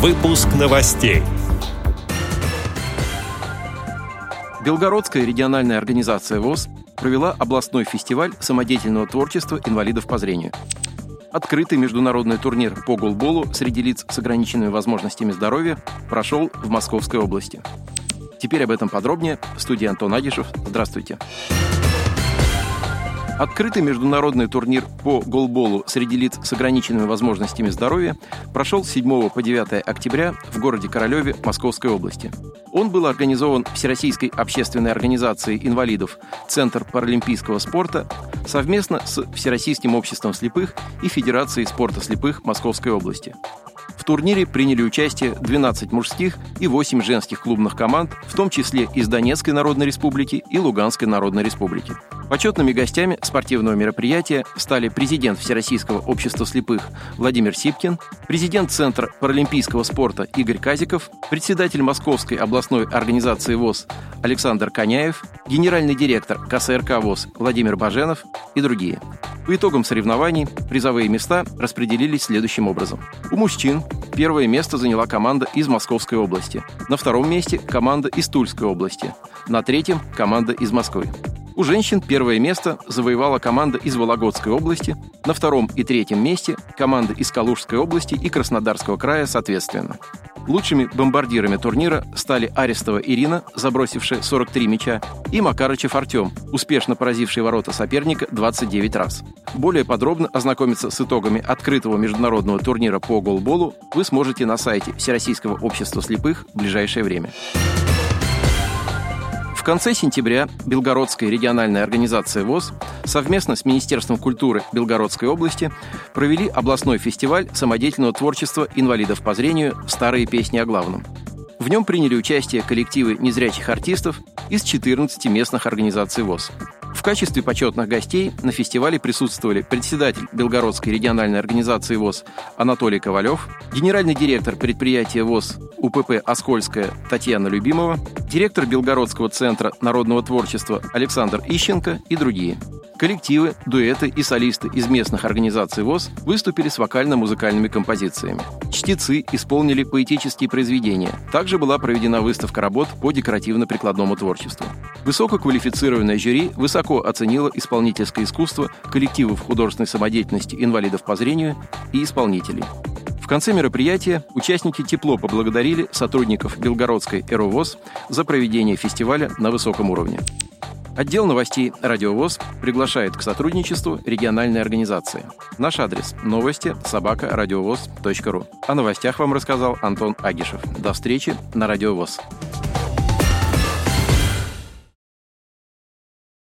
Выпуск новостей. Белгородская региональная организация ВОЗ провела областной фестиваль самодеятельного творчества инвалидов по зрению. Открытый международный турнир по голболу среди лиц с ограниченными возможностями здоровья прошел в Московской области. Теперь об этом подробнее. В студии Антон Агишев. Здравствуйте. Здравствуйте. Открытый международный турнир по голболу среди лиц с ограниченными возможностями здоровья прошел с 7 по 9 октября в городе Королеве Московской области. Он был организован Всероссийской общественной организацией инвалидов «Центр паралимпийского спорта» совместно с Всероссийским обществом слепых и Федерацией спорта слепых Московской области. В турнире приняли участие 12 мужских и 8 женских клубных команд, в том числе из Донецкой Народной Республики и Луганской Народной Республики. Почетными гостями спортивного мероприятия стали президент Всероссийского общества слепых Владимир Сипкин, президент Центра паралимпийского спорта Игорь Казиков, председатель Московской областной организации ВОЗ Александр Коняев, генеральный директор КСРК ВОЗ Владимир Баженов и другие. По итогам соревнований призовые места распределились следующим образом. У мужчин первое место заняла команда из Московской области, на втором месте команда из Тульской области, на третьем команда из Москвы. У женщин первое место завоевала команда из Вологодской области, на втором и третьем месте команда из Калужской области и Краснодарского края соответственно. Лучшими бомбардирами турнира стали Арестова Ирина, забросившая 43 мяча, и Макарычев Артем, успешно поразивший ворота соперника 29 раз. Более подробно ознакомиться с итогами открытого международного турнира по голболу вы сможете на сайте Всероссийского общества слепых в ближайшее время. В конце сентября Белгородская региональная организация ВОЗ совместно с Министерством культуры Белгородской области провели областной фестиваль самодеятельного творчества инвалидов по зрению «Старые песни о главном». В нем приняли участие коллективы незрячих артистов из 14 местных организаций ВОЗ. В качестве почетных гостей на фестивале присутствовали председатель Белгородской региональной организации ВОЗ Анатолий Ковалев, генеральный директор предприятия ВОЗ УПП «Оскольская» Татьяна Любимова, директор Белгородского центра народного творчества Александр Ищенко и другие. Коллективы, дуэты и солисты из местных организаций ВОЗ выступили с вокально-музыкальными композициями. Чтецы исполнили поэтические произведения. Также была проведена выставка работ по декоративно-прикладному творчеству. Высококвалифицированное жюри высоко оценило исполнительское искусство коллективов художественной самодеятельности инвалидов по зрению и исполнителей. В конце мероприятия участники тепло поблагодарили сотрудников Белгородской «Эровоз» за проведение фестиваля на высоком уровне. Отдел новостей «Радиовоз» приглашает к сотрудничеству региональной организации. Наш адрес – новости собака радиовоз.ру. О новостях вам рассказал Антон Агишев. До встречи на «Радиовоз».